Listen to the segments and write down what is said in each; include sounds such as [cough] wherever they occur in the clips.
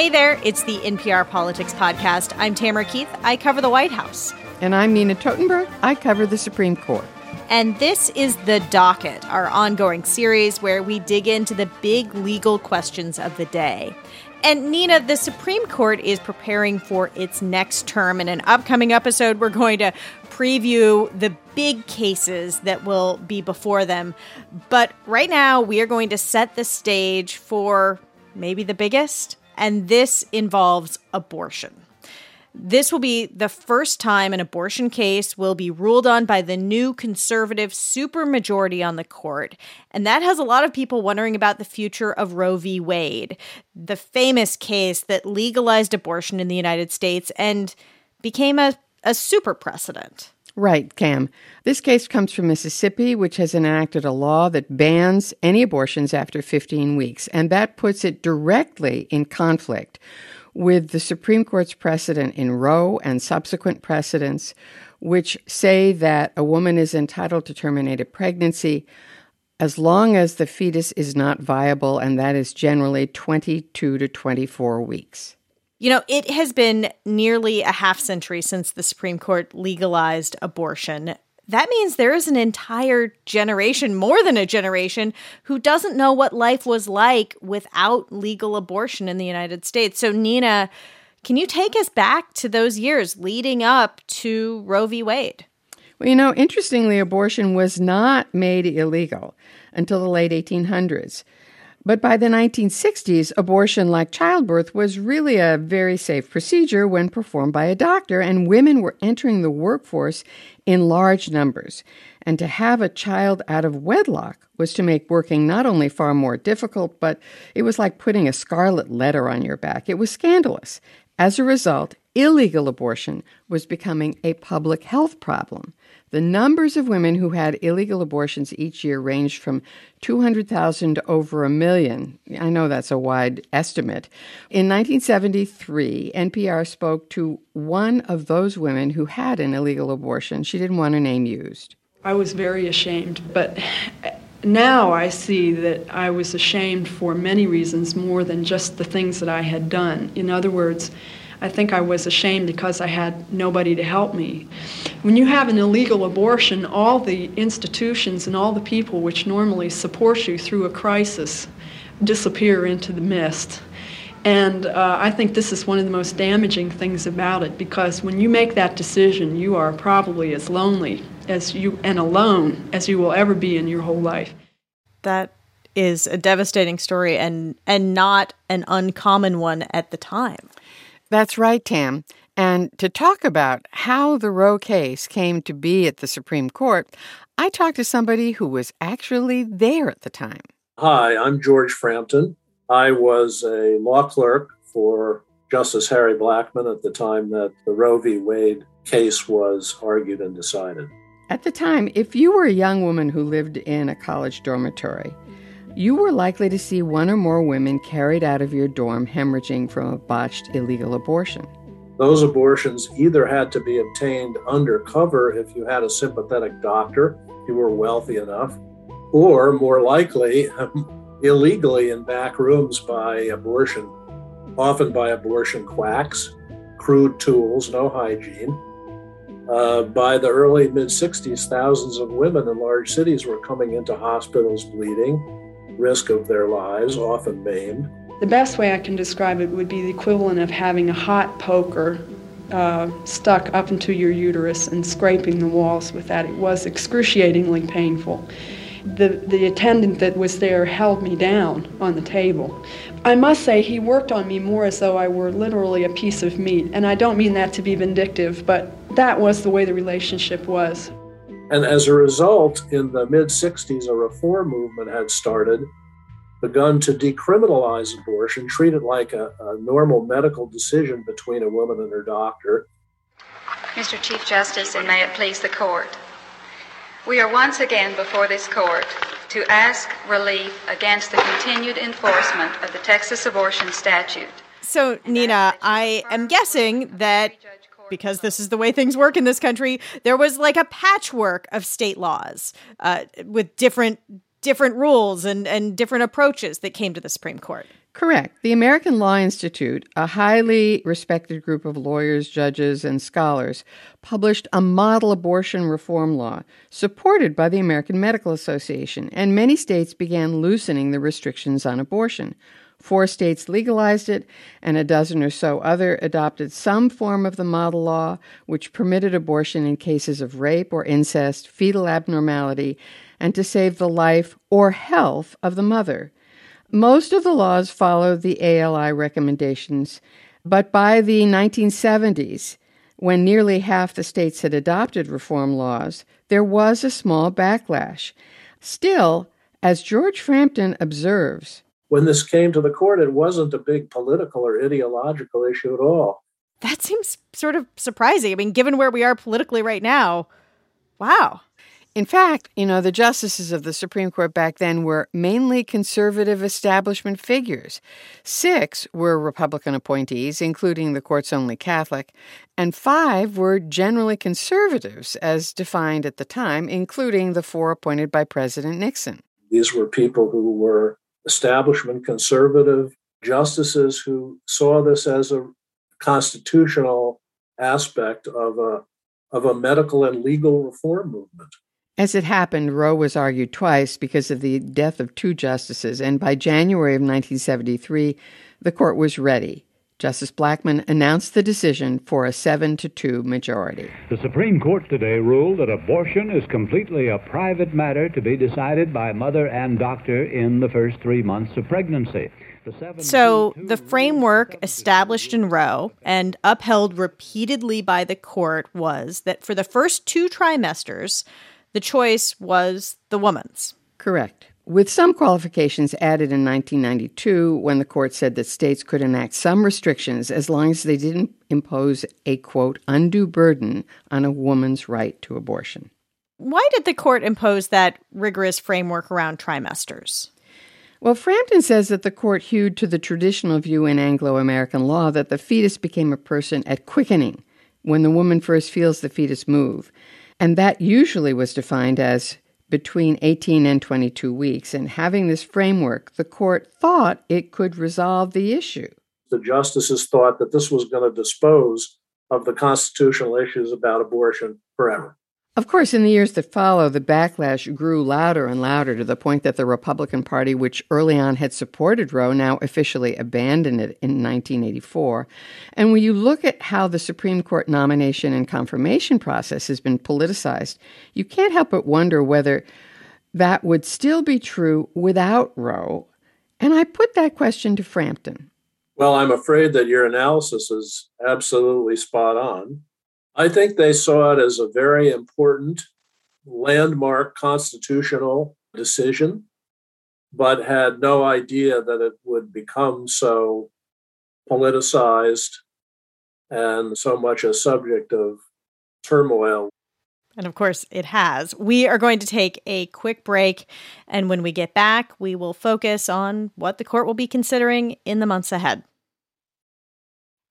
Hey there, it's the NPR Politics Podcast. I'm Tamara Keith. I cover the White House. And I'm Nina Totenberg. I cover the Supreme Court. And this is The Docket, our ongoing series where we dig into the big legal questions of the day. And Nina, the Supreme Court is preparing for its next term. In an upcoming episode, we're going to preview the big cases that will be before them. But right now, we are going to set the stage for maybe the biggest and this involves abortion. This will be the first time an abortion case will be ruled on by the new conservative supermajority on the court. And that has a lot of people wondering about the future of Roe v. Wade, the famous case that legalized abortion in the United States and became a, a super precedent. Right, Tam. This case comes from Mississippi, which has enacted a law that bans any abortions after 15 weeks, and that puts it directly in conflict with the Supreme Court's precedent in Roe and subsequent precedents, which say that a woman is entitled to terminate a pregnancy as long as the fetus is not viable, and that is generally 22 to 24 weeks. You know, it has been nearly a half century since the Supreme Court legalized abortion. That means there is an entire generation, more than a generation, who doesn't know what life was like without legal abortion in the United States. So, Nina, can you take us back to those years leading up to Roe v. Wade? Well, you know, interestingly, abortion was not made illegal until the late 1800s. But by the 1960s, abortion, like childbirth, was really a very safe procedure when performed by a doctor, and women were entering the workforce in large numbers. And to have a child out of wedlock was to make working not only far more difficult, but it was like putting a scarlet letter on your back. It was scandalous. As a result, illegal abortion was becoming a public health problem. The numbers of women who had illegal abortions each year ranged from 200,000 to over a million. I know that's a wide estimate. In 1973, NPR spoke to one of those women who had an illegal abortion. She didn't want her name used. I was very ashamed, but now I see that I was ashamed for many reasons more than just the things that I had done. In other words, I think I was ashamed because I had nobody to help me. When you have an illegal abortion, all the institutions and all the people which normally support you through a crisis disappear into the mist. And uh, I think this is one of the most damaging things about it because when you make that decision, you are probably as lonely as you and alone as you will ever be in your whole life. That is a devastating story and and not an uncommon one at the time. That's right, Tam. And to talk about how the Roe case came to be at the Supreme Court, I talked to somebody who was actually there at the time. Hi, I'm George Frampton. I was a law clerk for Justice Harry Blackmun at the time that the Roe v. Wade case was argued and decided. At the time, if you were a young woman who lived in a college dormitory, you were likely to see one or more women carried out of your dorm hemorrhaging from a botched illegal abortion. Those abortions either had to be obtained undercover if you had a sympathetic doctor, you were wealthy enough, or more likely, [laughs] illegally in back rooms by abortion, often by abortion quacks, crude tools, no hygiene. Uh, by the early mid 60s, thousands of women in large cities were coming into hospitals bleeding, risk of their lives, often maimed. The best way I can describe it would be the equivalent of having a hot poker uh, stuck up into your uterus and scraping the walls with that. It was excruciatingly painful. The, the attendant that was there held me down on the table. I must say, he worked on me more as though I were literally a piece of meat. And I don't mean that to be vindictive, but that was the way the relationship was. And as a result, in the mid 60s, a reform movement had started, begun to decriminalize abortion, treat it like a, a normal medical decision between a woman and her doctor. Mr. Chief Justice, and may it please the court. We are once again before this court to ask relief against the continued enforcement of the Texas abortion statute. So, Nina, I am guessing that because this is the way things work in this country, there was like a patchwork of state laws uh, with different different rules and, and different approaches that came to the Supreme Court. Correct. The American Law Institute, a highly respected group of lawyers, judges, and scholars, published a model abortion reform law supported by the American Medical Association, and many states began loosening the restrictions on abortion. Four states legalized it, and a dozen or so other adopted some form of the model law, which permitted abortion in cases of rape or incest, fetal abnormality, and to save the life or health of the mother. Most of the laws followed the ALI recommendations, but by the 1970s, when nearly half the states had adopted reform laws, there was a small backlash. Still, as George Frampton observes, when this came to the court, it wasn't a big political or ideological issue at all. That seems sort of surprising. I mean, given where we are politically right now, wow. In fact, you know, the justices of the Supreme Court back then were mainly conservative establishment figures. Six were Republican appointees, including the court's only Catholic, and five were generally conservatives, as defined at the time, including the four appointed by President Nixon. These were people who were establishment conservative justices who saw this as a constitutional aspect of a of a medical and legal reform movement. As it happened, Roe was argued twice because of the death of two justices, and by January of 1973, the court was ready. Justice Blackmun announced the decision for a 7 to 2 majority. The Supreme Court today ruled that abortion is completely a private matter to be decided by mother and doctor in the first three months of pregnancy. The so, the framework established in Roe and upheld repeatedly by the court was that for the first two trimesters, the choice was the woman's. Correct with some qualifications added in 1992 when the court said that states could enact some restrictions as long as they didn't impose a quote undue burden on a woman's right to abortion. Why did the court impose that rigorous framework around trimesters? Well, Frampton says that the court hewed to the traditional view in Anglo American law that the fetus became a person at quickening, when the woman first feels the fetus move. And that usually was defined as between 18 and 22 weeks. And having this framework, the court thought it could resolve the issue. The justices thought that this was going to dispose of the constitutional issues about abortion forever. Of course, in the years that follow, the backlash grew louder and louder to the point that the Republican Party, which early on had supported Roe, now officially abandoned it in 1984. And when you look at how the Supreme Court nomination and confirmation process has been politicized, you can't help but wonder whether that would still be true without Roe. And I put that question to Frampton. Well, I'm afraid that your analysis is absolutely spot on. I think they saw it as a very important landmark constitutional decision, but had no idea that it would become so politicized and so much a subject of turmoil. And of course, it has. We are going to take a quick break. And when we get back, we will focus on what the court will be considering in the months ahead.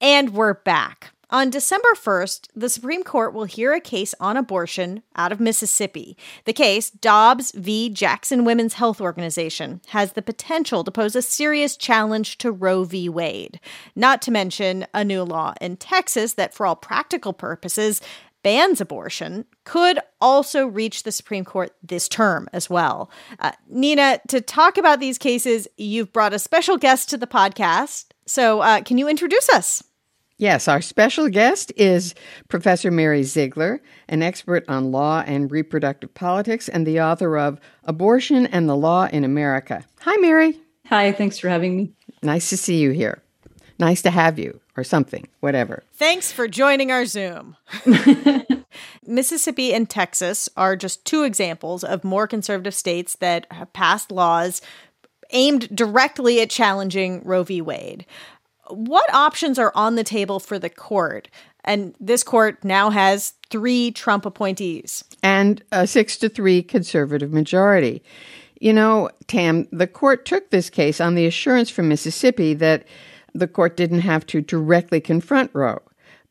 And we're back. On December 1st, the Supreme Court will hear a case on abortion out of Mississippi. The case, Dobbs v. Jackson Women's Health Organization, has the potential to pose a serious challenge to Roe v. Wade. Not to mention a new law in Texas that, for all practical purposes, bans abortion could also reach the Supreme Court this term as well. Uh, Nina, to talk about these cases, you've brought a special guest to the podcast. So, uh, can you introduce us? Yes, our special guest is Professor Mary Ziegler, an expert on law and reproductive politics and the author of Abortion and the Law in America. Hi, Mary. Hi, thanks for having me. Nice to see you here. Nice to have you, or something, whatever. Thanks for joining our Zoom. [laughs] Mississippi and Texas are just two examples of more conservative states that have passed laws aimed directly at challenging Roe v. Wade what options are on the table for the court? And this court now has three Trump appointees and a six to three conservative majority. You know, Tam, the court took this case on the assurance from Mississippi that the court didn't have to directly confront Roe.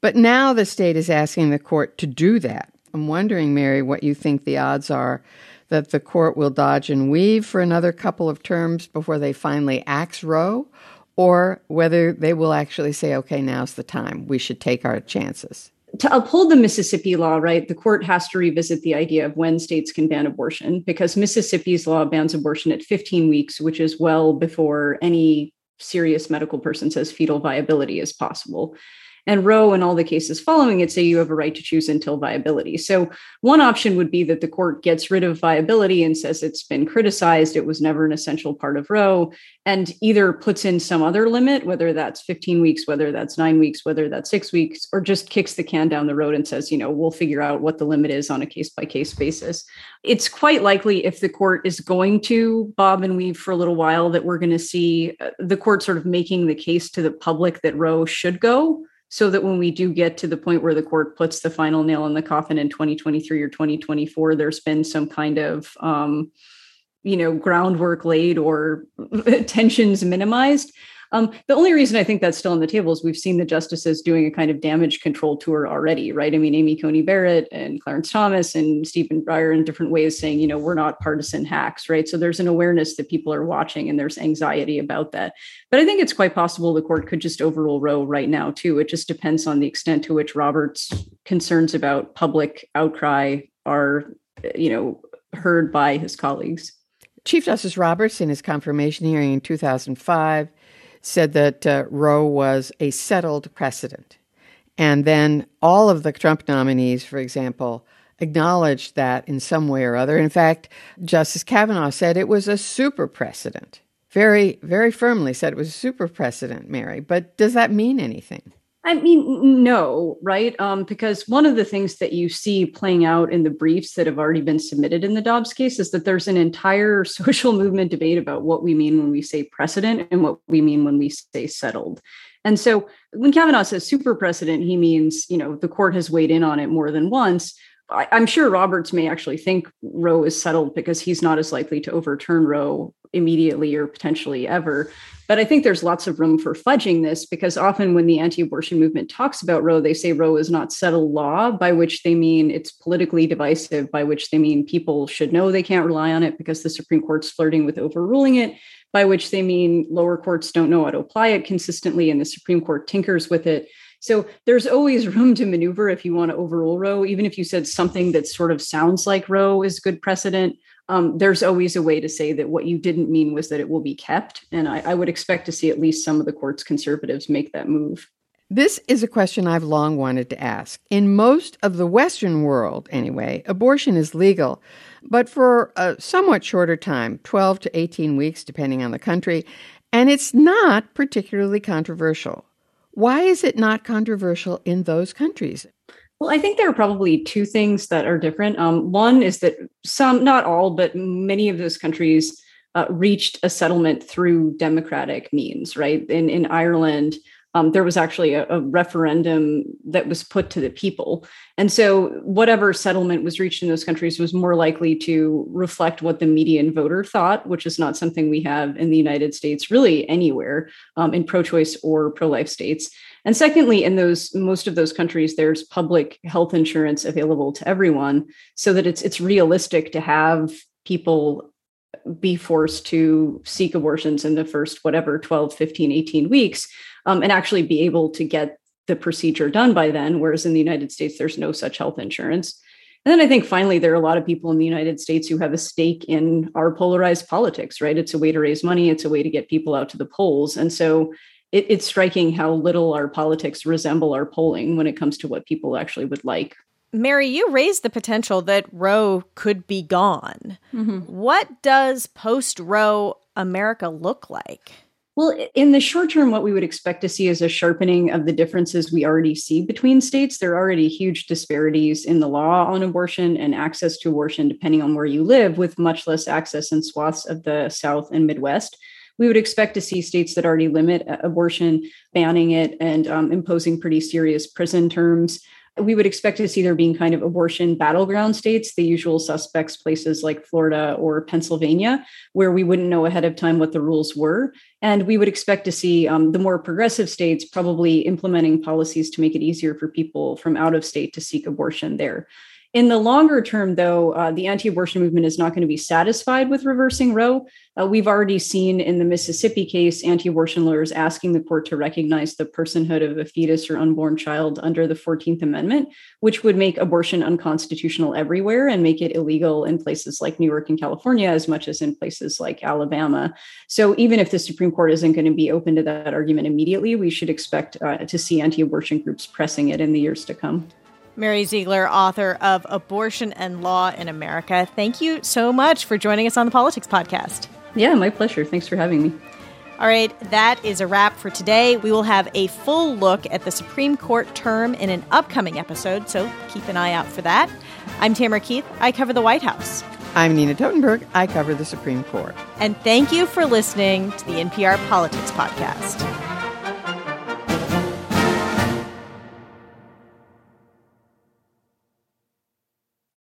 But now the state is asking the court to do that. I'm wondering, Mary, what you think the odds are that the court will dodge and weave for another couple of terms before they finally axe Roe, or whether they will actually say, okay, now's the time. We should take our chances. To uphold the Mississippi law, right, the court has to revisit the idea of when states can ban abortion because Mississippi's law bans abortion at 15 weeks, which is well before any serious medical person says fetal viability is possible. And Roe and all the cases following it say you have a right to choose until viability. So, one option would be that the court gets rid of viability and says it's been criticized, it was never an essential part of Roe, and either puts in some other limit, whether that's 15 weeks, whether that's nine weeks, whether that's six weeks, or just kicks the can down the road and says, you know, we'll figure out what the limit is on a case by case basis. It's quite likely if the court is going to bob and weave for a little while that we're going to see uh, the court sort of making the case to the public that Roe should go so that when we do get to the point where the court puts the final nail in the coffin in 2023 or 2024 there's been some kind of um, you know groundwork laid or [laughs] tensions minimized um, the only reason I think that's still on the table is we've seen the justices doing a kind of damage control tour already, right? I mean, Amy Coney Barrett and Clarence Thomas and Stephen Breyer in different ways saying, you know, we're not partisan hacks, right? So there's an awareness that people are watching and there's anxiety about that. But I think it's quite possible the court could just overrule Roe right now, too. It just depends on the extent to which Roberts' concerns about public outcry are, you know, heard by his colleagues. Chief Justice Roberts, in his confirmation hearing in 2005, said that uh, Roe was a settled precedent. And then all of the Trump nominees, for example, acknowledged that in some way or other. In fact, Justice Kavanaugh said it was a super precedent. Very, very firmly said it was a super precedent, Mary. But does that mean anything? I mean, no, right? Um, because one of the things that you see playing out in the briefs that have already been submitted in the Dobbs case is that there's an entire [laughs] social movement debate about what we mean when we say precedent and what we mean when we say settled. And so when Kavanaugh says super precedent, he means, you know, the court has weighed in on it more than once. I, am sure Roberts may actually think Roe is settled because he's not as likely to overturn Roe immediately or potentially ever. But I think there's lots of room for fudging this because often when the anti abortion movement talks about Roe, they say Roe is not settled law, by which they mean it's politically divisive, by which they mean people should know they can't rely on it because the Supreme Court's flirting with overruling it, by which they mean lower courts don't know how to apply it consistently and the Supreme Court tinkers with it. So there's always [laughs] room to maneuver if you want to overrule Roe, even if you said something that sort of sounds like Roe is good precedent um, there's always a way to say that what you didn't mean was that it will be kept. And I, I would expect to see at least some of the court's conservatives make that move. This is a question I've long wanted to ask. In most of the Western world, anyway, abortion is legal, but for a somewhat shorter time 12 to 18 weeks, depending on the country, and it's not particularly controversial. Why is it not controversial in those countries? Well, I think there are probably two things that are different. Um, one is that some, not all, but many of those countries uh, reached a settlement through democratic means, right? In, in Ireland, um, there was actually a, a, referendum that was put to the people. And so, whatever settlement was reached in those countries was more likely to reflect what the median voter thought, which is not something we have in the United States, really anywhere um, in pro choice or pro life states. And secondly, in those most of those countries, there's public health insurance available to everyone, so that it's it's realistic to have people be forced to seek abortions in the first whatever 12 15 18 weeks um, and actually be able to get the procedure done by then whereas in the united states there's no such health insurance and then i think finally there are a lot of people in the united states who have a stake in our polarized politics right it's a way to raise money it's a way to get people out to the polls and so it, it's striking how little our politics resemble our polling when it comes to what people actually would like. Mary, you raised the potential that Roe could be gone. Mm-hmm. What does post Roe America look like? Well, in the short term, what we would expect to see is a sharpening of the differences we already see between states. There are already huge disparities in the law on abortion and access to abortion, depending on where you live, with much less access in swaths of the South and Midwest we would expect to see states that already limit abortion banning it and um, imposing pretty serious prison terms. We would expect to see there being kind of abortion battleground states, the usual suspects, places like Florida or Pennsylvania, where we wouldn't know ahead of time what the rules were. And we would expect to see um, the more progressive states probably implementing policies to make it easier for people from out of state to seek abortion there In the longer term, though, uh, the anti abortion movement is not going to be satisfied with reversing Roe. Uh, we've already seen in the Mississippi case anti abortion lawyers asking the court to recognize the personhood of a fetus or unborn child under the 14th Amendment, which would make abortion unconstitutional everywhere and make it illegal in places like New York and California as much as in places like Alabama. So even if the Supreme Court isn't going to be open to that argument immediately, we should expect uh, to see anti abortion groups pressing it in the years to come. Mary Ziegler, author of Abortion and Law in America. Thank you so much for joining us on the Politics Podcast. Yeah, my pleasure. Thanks for having me. All right, that is a wrap for today. We will have a full look at the Supreme Court term in an upcoming episode, so keep an eye out for that. I'm Tamara Keith. I cover the White House. I'm Nina Totenberg. I cover the Supreme Court. And thank you for listening to the NPR Politics Podcast.